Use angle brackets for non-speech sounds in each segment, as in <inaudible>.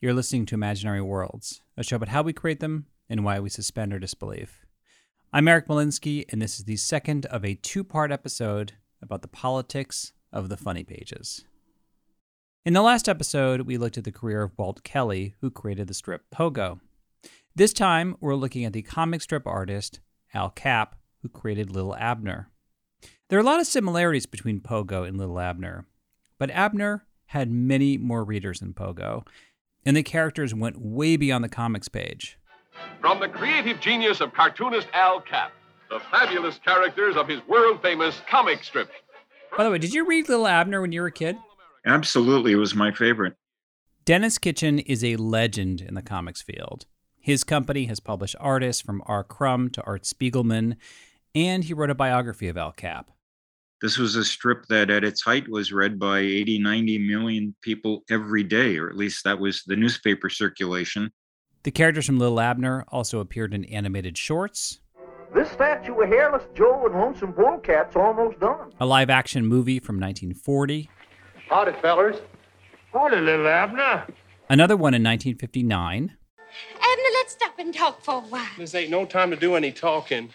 You're listening to Imaginary Worlds, a show about how we create them and why we suspend our disbelief. I'm Eric Molinsky, and this is the second of a two part episode about the politics of the funny pages. In the last episode, we looked at the career of Walt Kelly, who created the strip Pogo. This time, we're looking at the comic strip artist Al Capp, who created Little Abner. There are a lot of similarities between Pogo and Little Abner, but Abner had many more readers than Pogo, and the characters went way beyond the comics page. From the creative genius of cartoonist Al Capp, the fabulous characters of his world famous comic strip. By the way, did you read Little Abner when you were a kid? Absolutely, it was my favorite. Denis Kitchen is a legend in the comics field. His company has published artists from R. Crumb to Art Spiegelman, and he wrote a biography of Al Capp. This was a strip that at its height was read by 80, 90 million people every day, or at least that was the newspaper circulation. The characters from Little Abner also appeared in animated shorts, This statue of Hairless Joe and Lonesome Polecat's almost done. a live action movie from 1940, Howdy, fellers. Howdy, little Abner. another one in 1959, Abner, let's stop and talk for a while. This ain't no time to do any talking.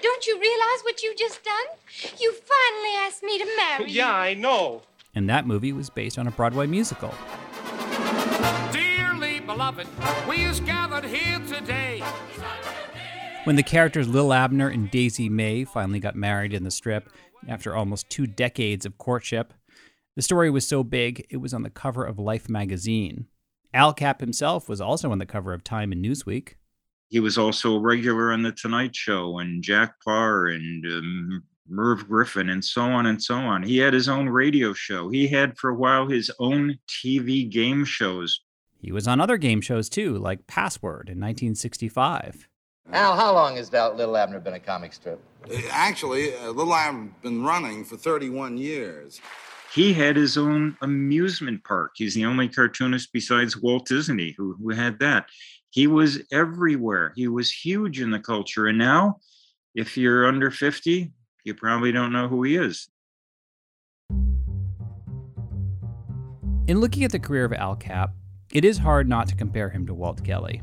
But don't you realize what you've just done? You finally asked me to marry you. <laughs> Yeah, I know. and that movie was based on a Broadway musical. Dearly beloved, we is gathered here today. When the characters Lil Abner and Daisy Mae finally got married in the strip after almost two decades of courtship, the story was so big it was on the cover of Life magazine. Al Capp himself was also on the cover of Time and Newsweek. He was also a regular on The Tonight Show and Jack Paar and um, Merv Griffin and so on and so on. He had his own radio show. He had for a while his own TV game shows. He was on other game shows too, like Password in 1965. Al, how long has Dal- Little Abner been a comic strip? Actually, uh, Little I've been running for 31 years. He had his own amusement park. He's the only cartoonist besides Walt Disney who, who had that. He was everywhere. He was huge in the culture. And now, if you're under 50, you probably don't know who he is. In looking at the career of Al Capp, it is hard not to compare him to Walt Kelly.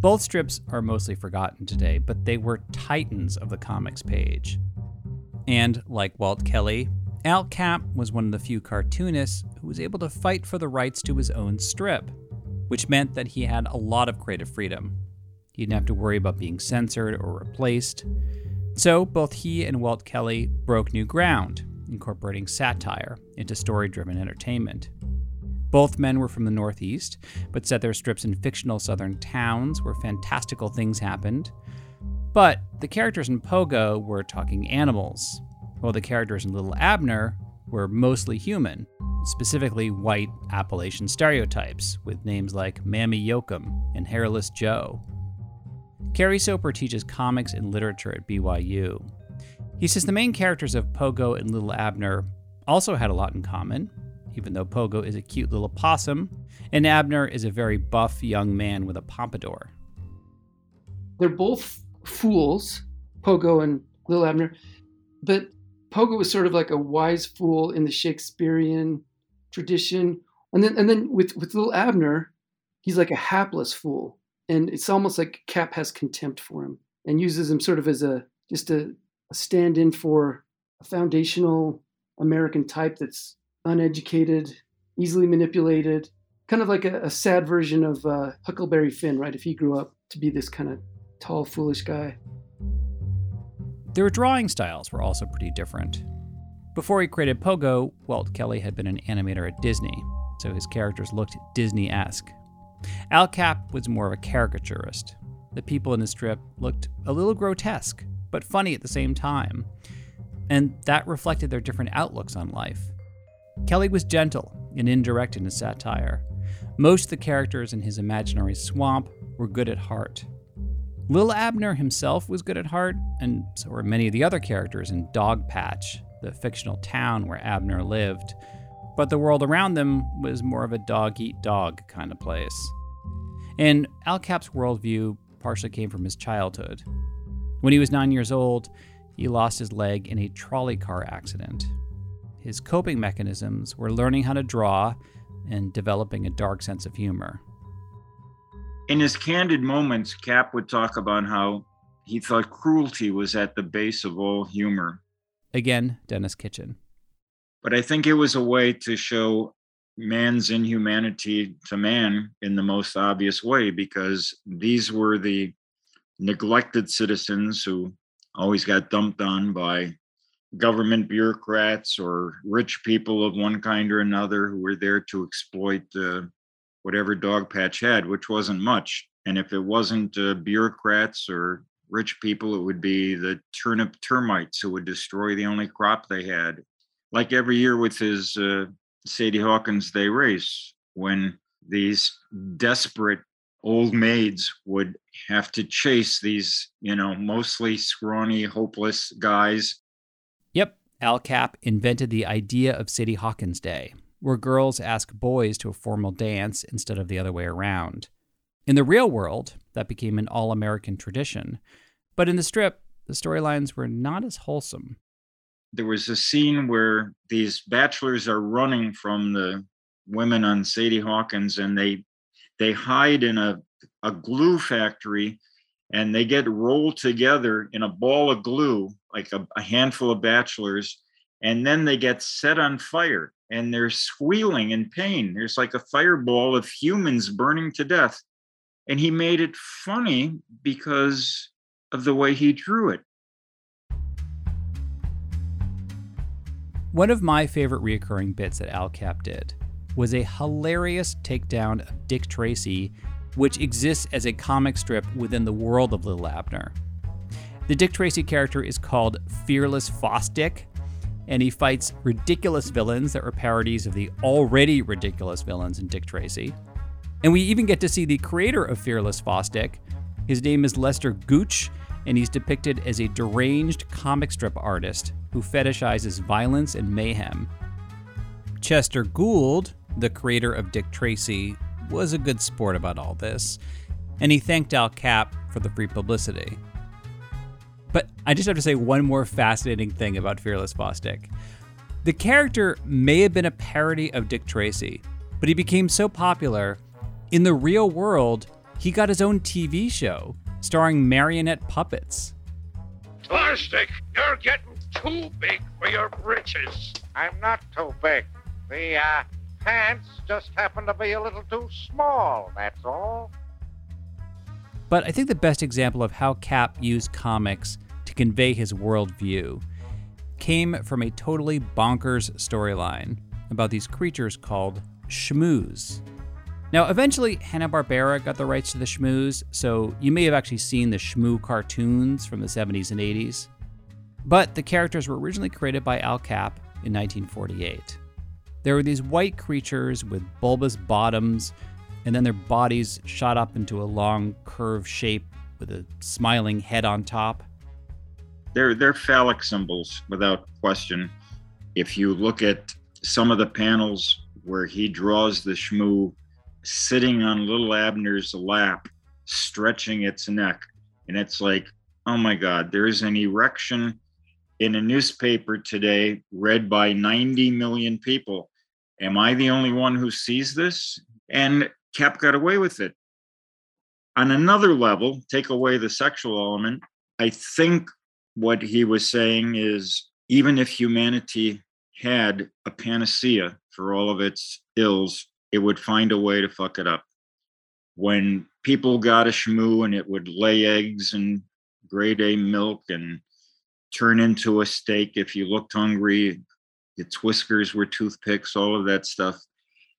Both strips are mostly forgotten today, but they were titans of the comics page. And like Walt Kelly, Al Capp was one of the few cartoonists who was able to fight for the rights to his own strip, which meant that he had a lot of creative freedom. He didn't have to worry about being censored or replaced. So both he and Walt Kelly broke new ground, incorporating satire into story driven entertainment. Both men were from the Northeast, but set their strips in fictional southern towns where fantastical things happened. But the characters in Pogo were talking animals, while the characters in Little Abner were mostly human, specifically white Appalachian stereotypes with names like Mammy Yokum and Hairless Joe. Kerry Soper teaches comics and literature at BYU. He says the main characters of Pogo and Little Abner also had a lot in common, even though Pogo is a cute little possum, and Abner is a very buff young man with a pompadour. They're both fools, Pogo and Little Abner, but Pogo was sort of like a wise fool in the Shakespearean tradition, and then and then with with Lil Abner, he's like a hapless fool, and it's almost like Capp has contempt for him and uses him sort of as a just a, a stand-in for a foundational American type that's uneducated, easily manipulated, kind of like a, a sad version of uh, Huckleberry Finn, right? If he grew up to be this kind of tall, foolish guy. Their drawing styles were also pretty different. Before he created Pogo, Walt Kelly had been an animator at Disney, so his characters looked Disney esque. Al Capp was more of a caricaturist. The people in the strip looked a little grotesque, but funny at the same time, and that reflected their different outlooks on life. Kelly was gentle and indirect in his satire. Most of the characters in his imaginary swamp were good at heart. Lil Abner himself was good at heart, and so were many of the other characters in Dogpatch, the fictional town where Abner lived. But the world around them was more of a dog eat dog kind of place. And Al Capp's worldview partially came from his childhood. When he was nine years old, he lost his leg in a trolley car accident. His coping mechanisms were learning how to draw and developing a dark sense of humor. In his candid moments, Capp would talk about how he thought cruelty was at the base of all humor. Again, Denis Kitchen. But I think it was a way to show man's inhumanity to man in the most obvious way because these were the neglected citizens who always got dumped on by government bureaucrats or rich people of one kind or another who were there to exploit uh, whatever Dogpatch had, which wasn't much. And if it wasn't uh, bureaucrats or rich people, it would be the turnip termites who would destroy the only crop they had. Like every year with his uh, Sadie Hawkins Day race, when these desperate old maids would have to chase these, you know, mostly scrawny, hopeless guys. Yep, Al Capp invented the idea of Sadie Hawkins Day, where girls ask boys to a formal dance instead of the other way around. In the real world, that became an all American tradition. But in the strip, the storylines were not as wholesome. There was a scene where these bachelors are running from the women on Sadie Hawkins and they they hide in a, a glue factory and they get rolled together in a ball of glue, like a, a handful of bachelors, and then they get set on fire and they're squealing in pain. There's like a fireball of humans burning to death. And he made it funny because of the way he drew it. One of my favorite reoccurring bits that Al Capp did was a hilarious takedown of Dick Tracy, which exists as a comic strip within the world of Lil Abner. The Dick Tracy character is called Fearless Fosdick, and he fights ridiculous villains that were parodies of the already ridiculous villains in Dick Tracy. And we even get to see the creator of Fearless Fosdick. His name is Lester Gooch, and he's depicted as a deranged comic strip artist who fetishizes violence and mayhem. Chester Gould, the creator of Dick Tracy, was a good sport about all this, and he thanked Al Capp for the free publicity. But I just have to say one more fascinating thing about Fearless Fosdick. The character may have been a parody of Dick Tracy, but he became so popular, in the real world, he got his own TV show starring marionette puppets. Fosdick, you're getting too big for your britches. I'm not too big. The uh, pants just happen to be a little too small, that's all. But I think the best example of how Capp used comics to convey his worldview came from a totally bonkers storyline about these creatures called Shmoos. Now, eventually, Hanna-Barbera got the rights to the Shmoos, so you may have actually seen the Shmoo cartoons from the 70s and 80s. But the characters were originally created by Al Capp in 1948. There were these white creatures with bulbous bottoms and then their bodies shot up into a long curved shape with a smiling head on top. They're they're phallic symbols without question. If you look at some of the panels where he draws the shmoo sitting on little Abner's lap, stretching its neck, and it's like, oh my God, there is an erection in a newspaper today read by 90 million people. Am I the only one who sees this? And Capp got away with it. On another level, take away the sexual element. I think what he was saying is even if humanity had a panacea for all of its ills, it would find a way to fuck it up. When people got a shmoo and it would lay eggs and grade A milk and turn into a steak if you looked hungry, its whiskers were toothpicks, all of that stuff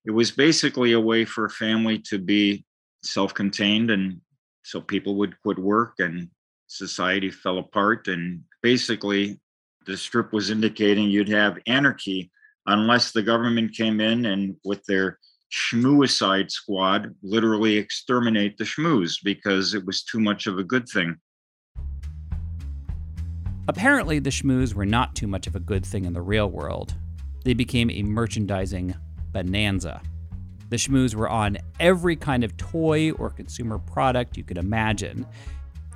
it was basically a way for a family to be self-contained and so people would quit work and society fell apart and basically the strip was indicating you'd have anarchy unless the government came in and with their Schmooicide Squad, literally exterminate the shmoos because it was too much of a good thing. Apparently, the shmoos were not too much of a good thing in the real world. They became a merchandising bonanza. The shmoos were on every kind of toy or consumer product you could imagine.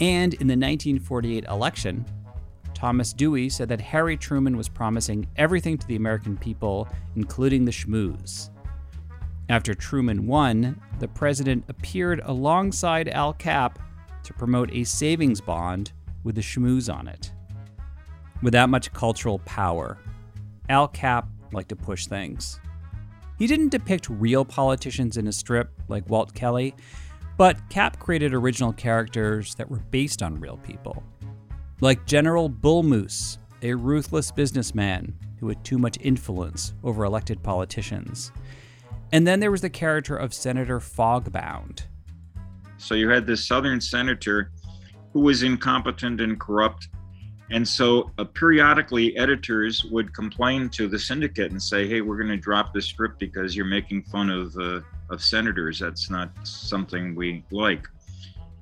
And in the 1948 election, Thomas Dewey said that Harry Truman was promising everything to the American people, including the shmoos. After Truman won, the president appeared alongside Al Capp to promote a savings bond with the shmoos on it. With that much cultural power, Al Capp liked to push things. He didn't depict real politicians in his strip like Walt Kelly, but Capp created original characters that were based on real people. Like General Bull Moose, a ruthless businessman who had too much influence over elected politicians. And then there was the character of Senator Fogbound. So you had this Southern senator who was incompetent and corrupt. And so uh, periodically, editors would complain to the syndicate and say, hey, we're going to drop this strip because you're making fun of, uh, of senators. That's not something we like.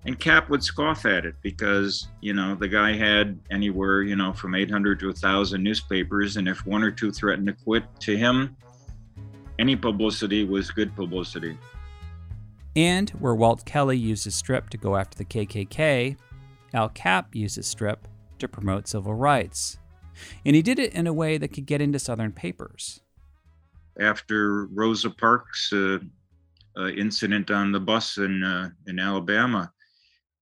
And Capp would scoff at it because, you know, the guy had anywhere, you know, from 800 to 1,000 newspapers. And if one or two threatened to quit to him, any publicity was good publicity. And where Walt Kelly used his strip to go after the KKK, Al Capp used his strip to promote civil rights. And he did it in a way that could get into Southern papers. After Rosa Parks' uh, uh, incident on the bus in, uh, in Alabama,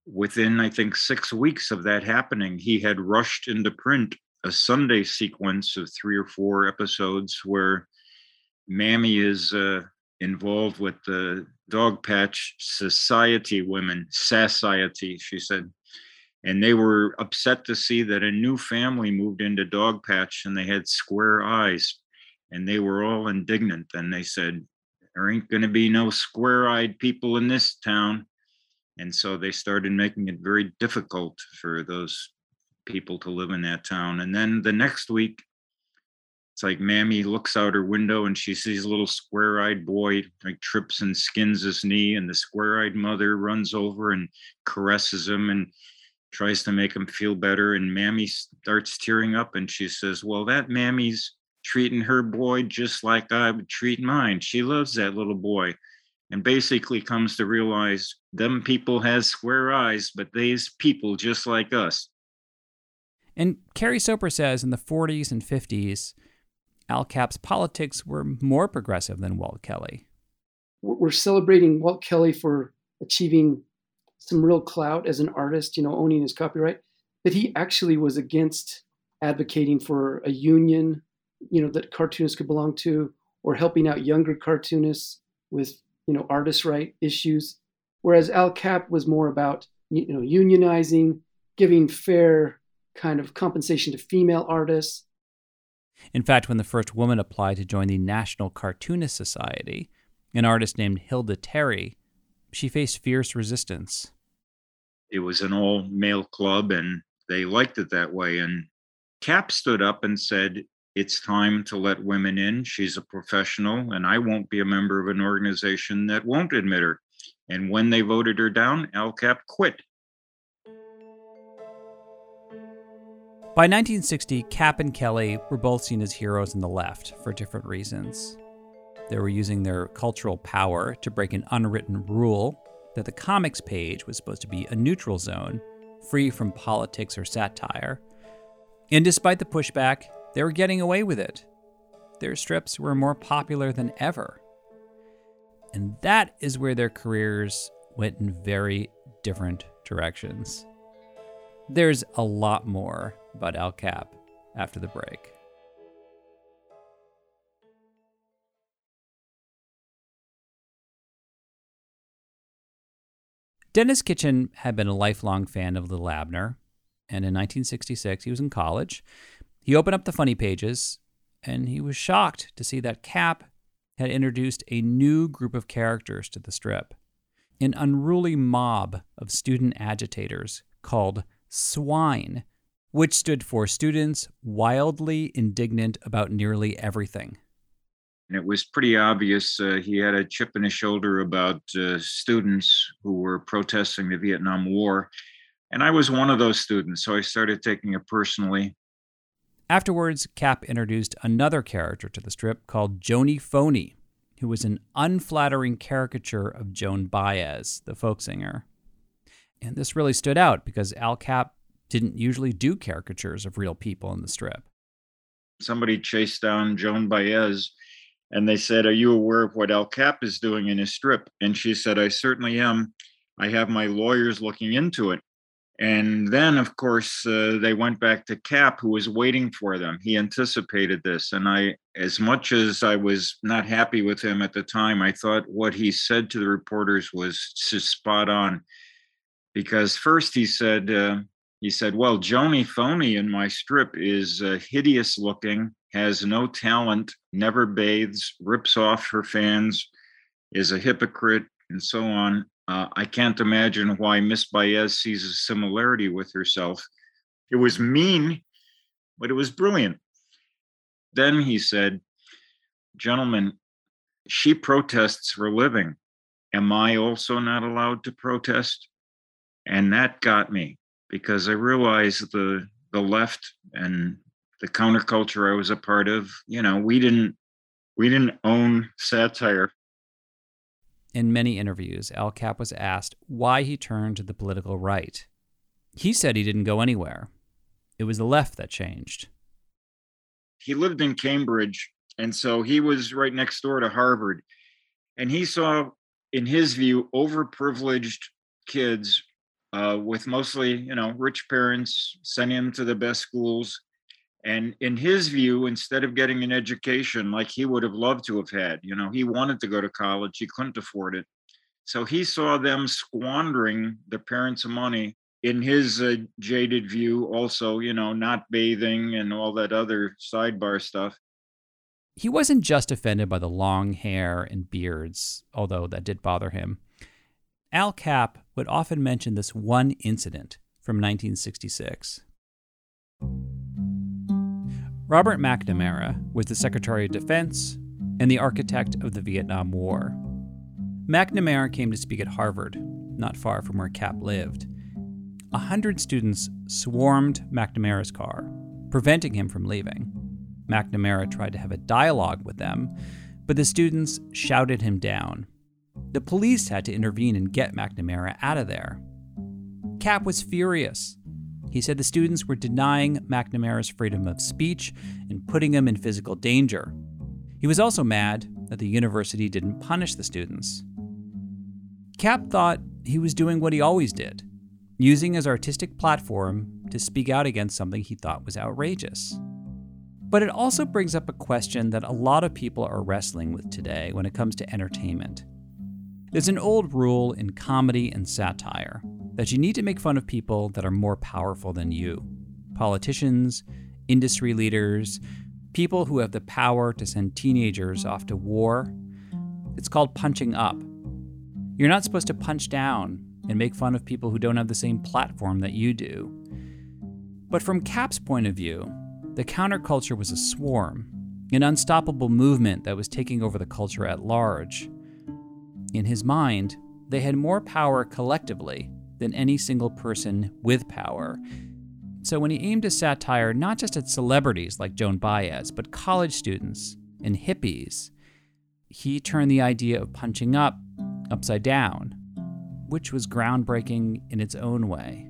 within, I think, six weeks of that happening, he had rushed into print a Sunday sequence of three or four episodes where Mammy is uh, involved with the Dogpatch Society women, Society, she said. And they were upset to see that a new family moved into Dogpatch and they had square eyes. And they were all indignant. And they said, There ain't going to be no square eyed people in this town. And so they started making it very difficult for those people to live in that town. And then the next week, it's like Mammy looks out her window and she sees a little square-eyed boy like trips and skins his knee, and the square-eyed mother runs over and caresses him and tries to make him feel better. And Mammy starts tearing up and she says, Well, that Mammy's treating her boy just like I would treat mine. She loves that little boy. And basically comes to realize them people has square eyes, but they's people just like us. And Kerry Soper says in the 40s and 50s, Al Capp's politics were more progressive than Walt Kelly. We're celebrating Walt Kelly for achieving some real clout as an artist, you know, owning his copyright, but he actually was against advocating for a union, you know, that cartoonists could belong to, or helping out younger cartoonists with, you know, artist right issues. Whereas Al Capp was more about, you know, unionizing, giving fair kind of compensation to female artists, in fact, when the first woman applied to join the National Cartoonist Society, an artist named Hilda Terry, she faced fierce resistance. It was an all male club, and they liked it that way. And Capp stood up and said, It's time to let women in. She's a professional, and I won't be a member of an organization that won't admit her. And when they voted her down, Al Capp quit. By 1960, Capp and Kelly were both seen as heroes in the left for different reasons. They were using their cultural power to break an unwritten rule that the comics page was supposed to be a neutral zone, free from politics or satire. And despite the pushback, they were getting away with it. Their strips were more popular than ever. And that is where their careers went in very different directions. There's a lot more about Al Capp after the break. Denis Kitchen had been a lifelong fan of Little Abner, and in 1966 he was in college. He opened up the funny pages, and he was shocked to see that Capp had introduced a new group of characters to the strip an unruly mob of student agitators called Swine which stood for Students Wildly Indignant About Nearly Everything. And it was pretty obvious uh, he had a chip in his shoulder about uh, students who were protesting the Vietnam War. And I was one of those students, so I started taking it personally. Afterwards, Capp introduced another character to the strip called Joni Phoney, who was an unflattering caricature of Joan Baez, the folk singer. And this really stood out because Al Capp didn't usually do caricatures of real people in the strip. Somebody chased down Joan Baez and they said, Are you aware of what Al Capp is doing in his strip? And she said, I certainly am. I have my lawyers looking into it. And then, of course, uh, they went back to Capp, who was waiting for them. He anticipated this. And I, as much as I was not happy with him at the time, I thought what he said to the reporters was spot on. Because first he said, uh, he said, Well, Joni Phoney in my strip is uh, hideous looking, has no talent, never bathes, rips off her fans, is a hypocrite, and so on. Uh, I can't imagine why Miss Baez sees a similarity with herself. It was mean, but it was brilliant. Then he said, Gentlemen, she protests for living. Am I also not allowed to protest? And that got me because I realized the the left and the counterculture I was a part of, you know, we didn't we didn't own satire. In many interviews, Al Capp was asked why he turned to the political right. He said he didn't go anywhere. It was the left that changed. He lived in Cambridge, and so he was right next door to Harvard. And he saw, in his view, overprivileged kids uh, with mostly, you know, rich parents sending him to the best schools. And in his view, instead of getting an education like he would have loved to have had, you know, he wanted to go to college, he couldn't afford it. So he saw them squandering the parents' money in his uh, jaded view, also, you know, not bathing and all that other sidebar stuff. He wasn't just offended by the long hair and beards, although that did bother him. Al Capp would often mention this one incident from 1966. Robert McNamara was the Secretary of Defense and the architect of the Vietnam War. McNamara came to speak at Harvard, not far from where Capp lived. A hundred students swarmed McNamara's car, preventing him from leaving. McNamara tried to have a dialogue with them, but the students shouted him down the police had to intervene and get McNamara out of there. Capp was furious. He said the students were denying McNamara's freedom of speech and putting him in physical danger. He was also mad that the university didn't punish the students. Capp thought he was doing what he always did, using his artistic platform to speak out against something he thought was outrageous. But it also brings up a question that a lot of people are wrestling with today when it comes to entertainment. There's an old rule in comedy and satire that you need to make fun of people that are more powerful than you politicians, industry leaders, people who have the power to send teenagers off to war. It's called punching up. You're not supposed to punch down and make fun of people who don't have the same platform that you do. But from Capp's point of view, the counterculture was a swarm, an unstoppable movement that was taking over the culture at large. In his mind, they had more power collectively than any single person with power. So when he aimed his satire not just at celebrities like Joan Baez, but college students and hippies, he turned the idea of punching up upside down, which was groundbreaking in its own way.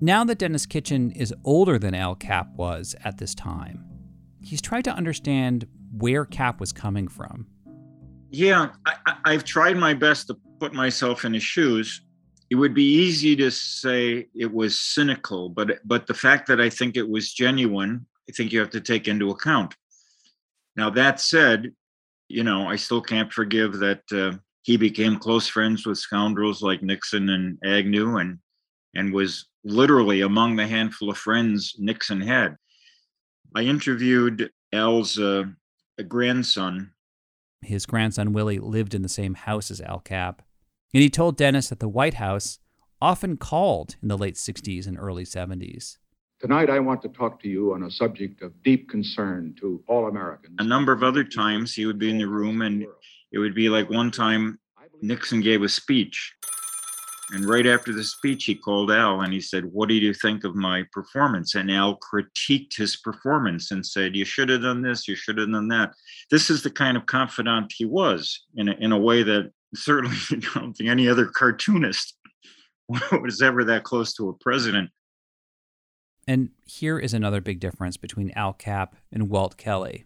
Now that Denis Kitchen is older than Al Capp was at this time, he's tried to understand where Capp was coming from yeah, I, have tried my best to put myself in his shoes. It would be easy to say it was cynical, but but the fact that I think it was genuine, I think you have to take into account. Now that said, you know, I still can't forgive that uh, he became close friends with scoundrels like Nixon and Agnew, and and was literally among the handful of friends Nixon had. I interviewed Al's uh, grandson his grandson Willie lived in the same house as Al Capp, and he told Denis that the White House often called in the late 60s and early 70s. Tonight, I want to talk to you on a subject of deep concern to all Americans. A number of other times he would be in the room, and it would be like one time Nixon gave a speech. And right after the speech, he called Al and he said, What did you think of my performance? And Al critiqued his performance and said, You should have done this, you should have done that. This is the kind of confidant he was in a, in a way that <laughs> certainly I don't think any other cartoonist <laughs> was ever that close to a president. And here is another big difference between Al Capp and Walt Kelly.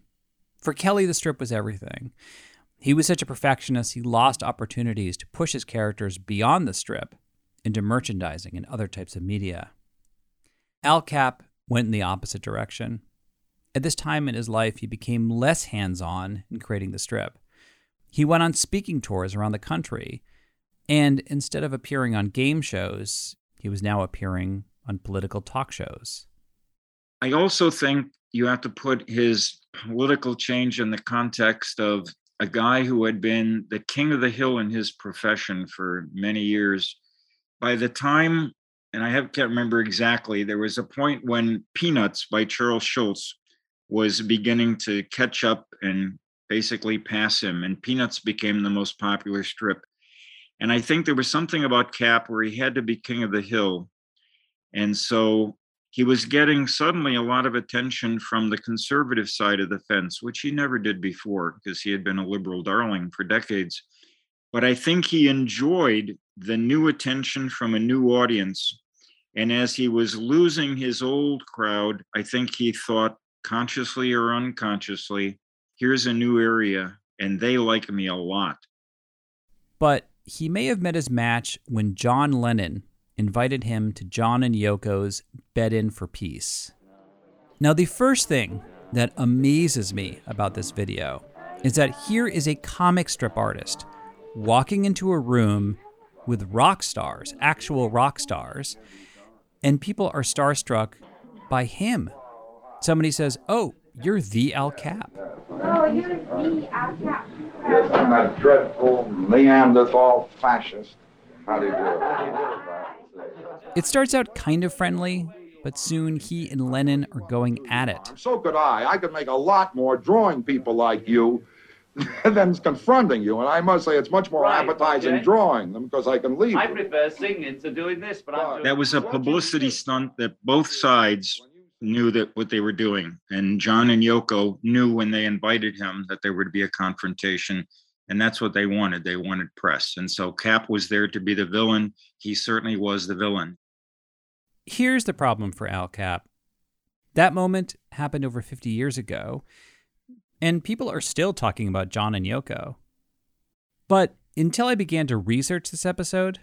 For Kelly, the strip was everything. He was such a perfectionist, he lost opportunities to push his characters beyond the strip into merchandising and other types of media. Al Capp went in the opposite direction. At this time in his life, he became less hands on in creating the strip. He went on speaking tours around the country, and instead of appearing on game shows, he was now appearing on political talk shows. I also think you have to put his political change in the context of a guy who had been the king of the hill in his profession for many years. By the time, and I have, can't remember exactly, there was a point when Peanuts by Charles Schulz was beginning to catch up and basically pass him, and Peanuts became the most popular strip. And I think there was something about Capp where he had to be king of the hill. And so he was getting suddenly a lot of attention from the conservative side of the fence, which he never did before because he had been a liberal darling for decades. But I think he enjoyed the new attention from a new audience. And as he was losing his old crowd, I think he thought consciously or unconsciously, here's a new area, and they like me a lot. But he may have met his match when John Lennon invited him to John and Yoko's Bed In for Peace. Now, the first thing that amazes me about this video is that here is a comic strip artist walking into a room with rock stars, actual rock stars, and people are starstruck by him. Somebody says, Oh, you're the Al Capp. Oh, you're the Al Capp. Yes, I'm that dreadful Neanderthal fascist. How do you do? It starts out kind of friendly, but soon he and Lennon are going at it. So could I. I could make a lot more drawing people like you <laughs> than confronting you. And I must say, it's much more Right, appetizing okay. drawing them because I can leave. I them. prefer singing to doing this, but I'm doing That was a publicity stunt that both sides knew that what they were doing. And John and Yoko knew when they invited him that there would be a confrontation. And that's what they wanted. They wanted press. And so Capp was there to be the villain. He certainly was the villain. Here's the problem for Al Capp. That moment happened over 50 years ago, and people are still talking about John and Yoko. But until I began to research this episode,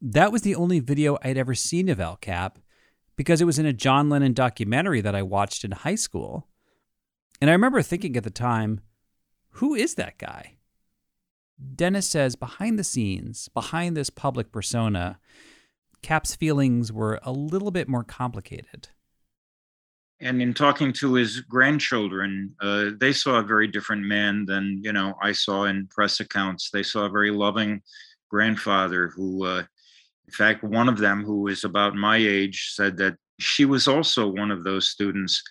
that was the only video I'd ever seen of Al Capp because it was in a John Lennon documentary that I watched in high school. And I remember thinking at the time, who is that guy? Denis says behind the scenes, behind this public persona, Capp's feelings were a little bit more complicated. And in talking to his grandchildren, uh, they saw a very different man than you know I saw in press accounts. They saw a very loving grandfather who, uh, in fact, one of them who is about my age said that she was also one of those students.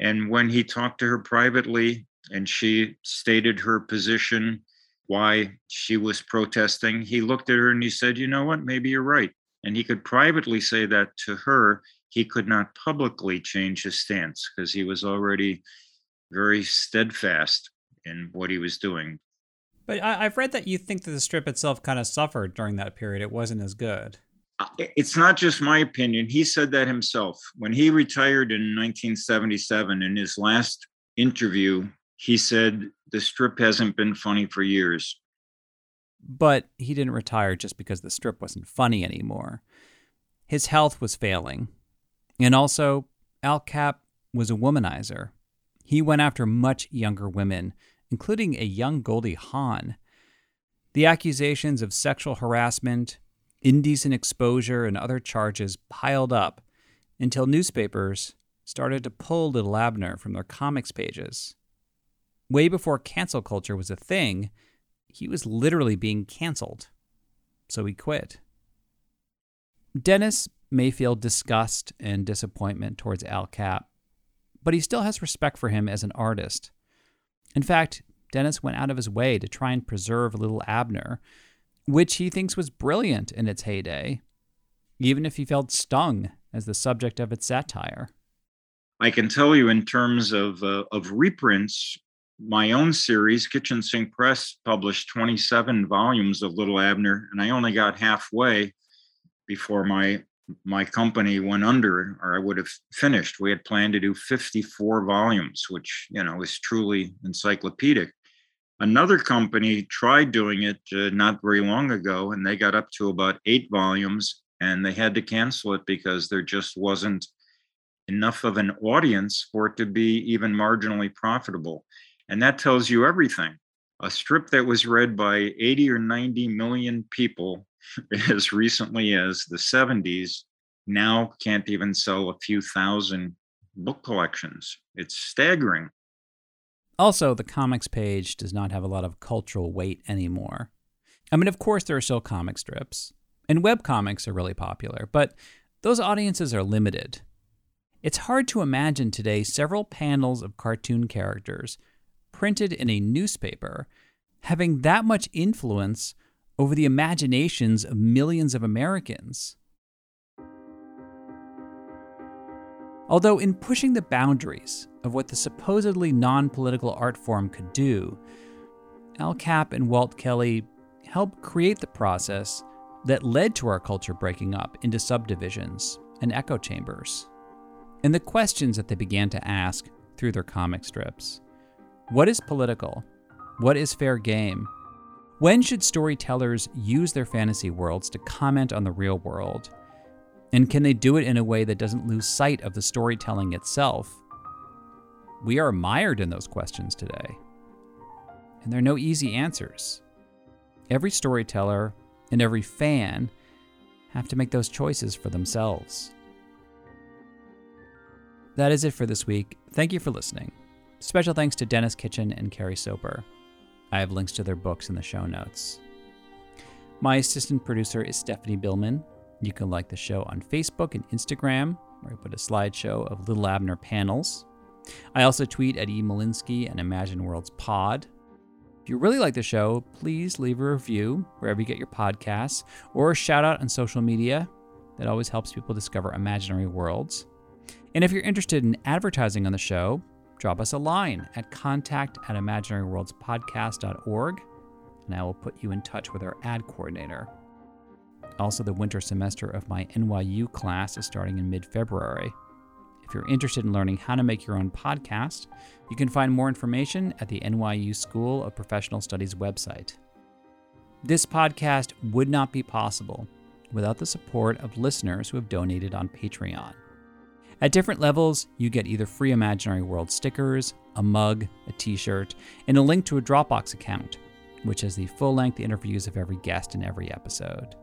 And when he talked to her privately, and she stated her position, why she was protesting, he looked at her and he said, "You know what? Maybe you're right." And he could privately say that to her he could not publicly change his stance because he was already very steadfast in what he was doing. But I, I've read that you think that the strip itself kind of suffered during that period. It wasn't as good. Uh, it's not just my opinion. He said that himself. When he retired in 1977, in his last interview, he said, The strip hasn't been funny for years. But he didn't retire just because the strip wasn't funny anymore. His health was failing. And also, Al Capp was a womanizer. He went after much younger women, including a young Goldie Hawn. The accusations of sexual harassment, indecent exposure, and other charges piled up until newspapers started to pull Little Abner from their comics pages. Way before cancel culture was a thing, he was literally being canceled. So he quit. Denis may feel disgust and disappointment towards Al Capp, but he still has respect for him as an artist. In fact, Denis went out of his way to try and preserve Little Abner, which he thinks was brilliant in its heyday, even if he felt stung as the subject of its satire. I can tell you, in terms of uh, of reprints, my own series, Kitchen Sink Press, published 27 volumes of Little Abner, and I only got halfway before my my company went under, or I would have finished. We had planned to do 54 volumes, which you know is truly encyclopedic. Another company tried doing it uh, not very long ago, and they got up to about eight volumes, and they had to cancel it because there just wasn't enough of an audience for it to be even marginally profitable. And that tells you everything. A strip that was read by 80 or 90 million people <laughs> as recently as the 70s now can't even sell a few thousand book collections. It's staggering. Also, the comics page does not have a lot of cultural weight anymore. I mean, of course, there are still comic strips, and web comics are really popular, but those audiences are limited. It's hard to imagine today several panels of cartoon characters printed in a newspaper having that much influence over the imaginations of millions of Americans. Although, in pushing the boundaries of what the supposedly non political art form could do, Al Capp and Walt Kelly helped create the process that led to our culture breaking up into subdivisions and echo chambers. And the questions that they began to ask through their comic strips What is political? What is fair game? When should storytellers use their fantasy worlds to comment on the real world? And can they do it in a way that doesn't lose sight of the storytelling itself? We are mired in those questions today. And there are no easy answers. Every storyteller and every fan have to make those choices for themselves. That is it for this week. Thank you for listening. Special thanks to Denis Kitchen and Kerry Soper. I have links to their books in the show notes. My assistant producer is Stephanie Billman. You can like the show on Facebook and Instagram, where I put a slideshow of Little Abner panels. I also tweet at E. Molinsky and Imagine Worlds Pod. If you really like the show, please leave a review wherever you get your podcasts or a shout out on social media. That always helps people discover imaginary worlds. And if you're interested in advertising on the show, drop us a line at contact at imaginaryworldspodcast.org and I will put you in touch with our ad coordinator. Also, the winter semester of my NYU class is starting in mid February. If you're interested in learning how to make your own podcast, you can find more information at the NYU School of Professional Studies website. This podcast would not be possible without the support of listeners who have donated on Patreon. At different levels, you get either free Imaginary World stickers, a mug, a t shirt, and a link to a Dropbox account, which has the full length interviews of every guest in every episode.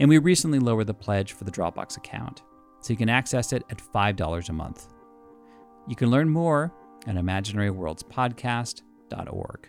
And we recently lowered the pledge for the Dropbox account, so you can access it at $5 a month. You can learn more at imaginaryworldspodcast.org.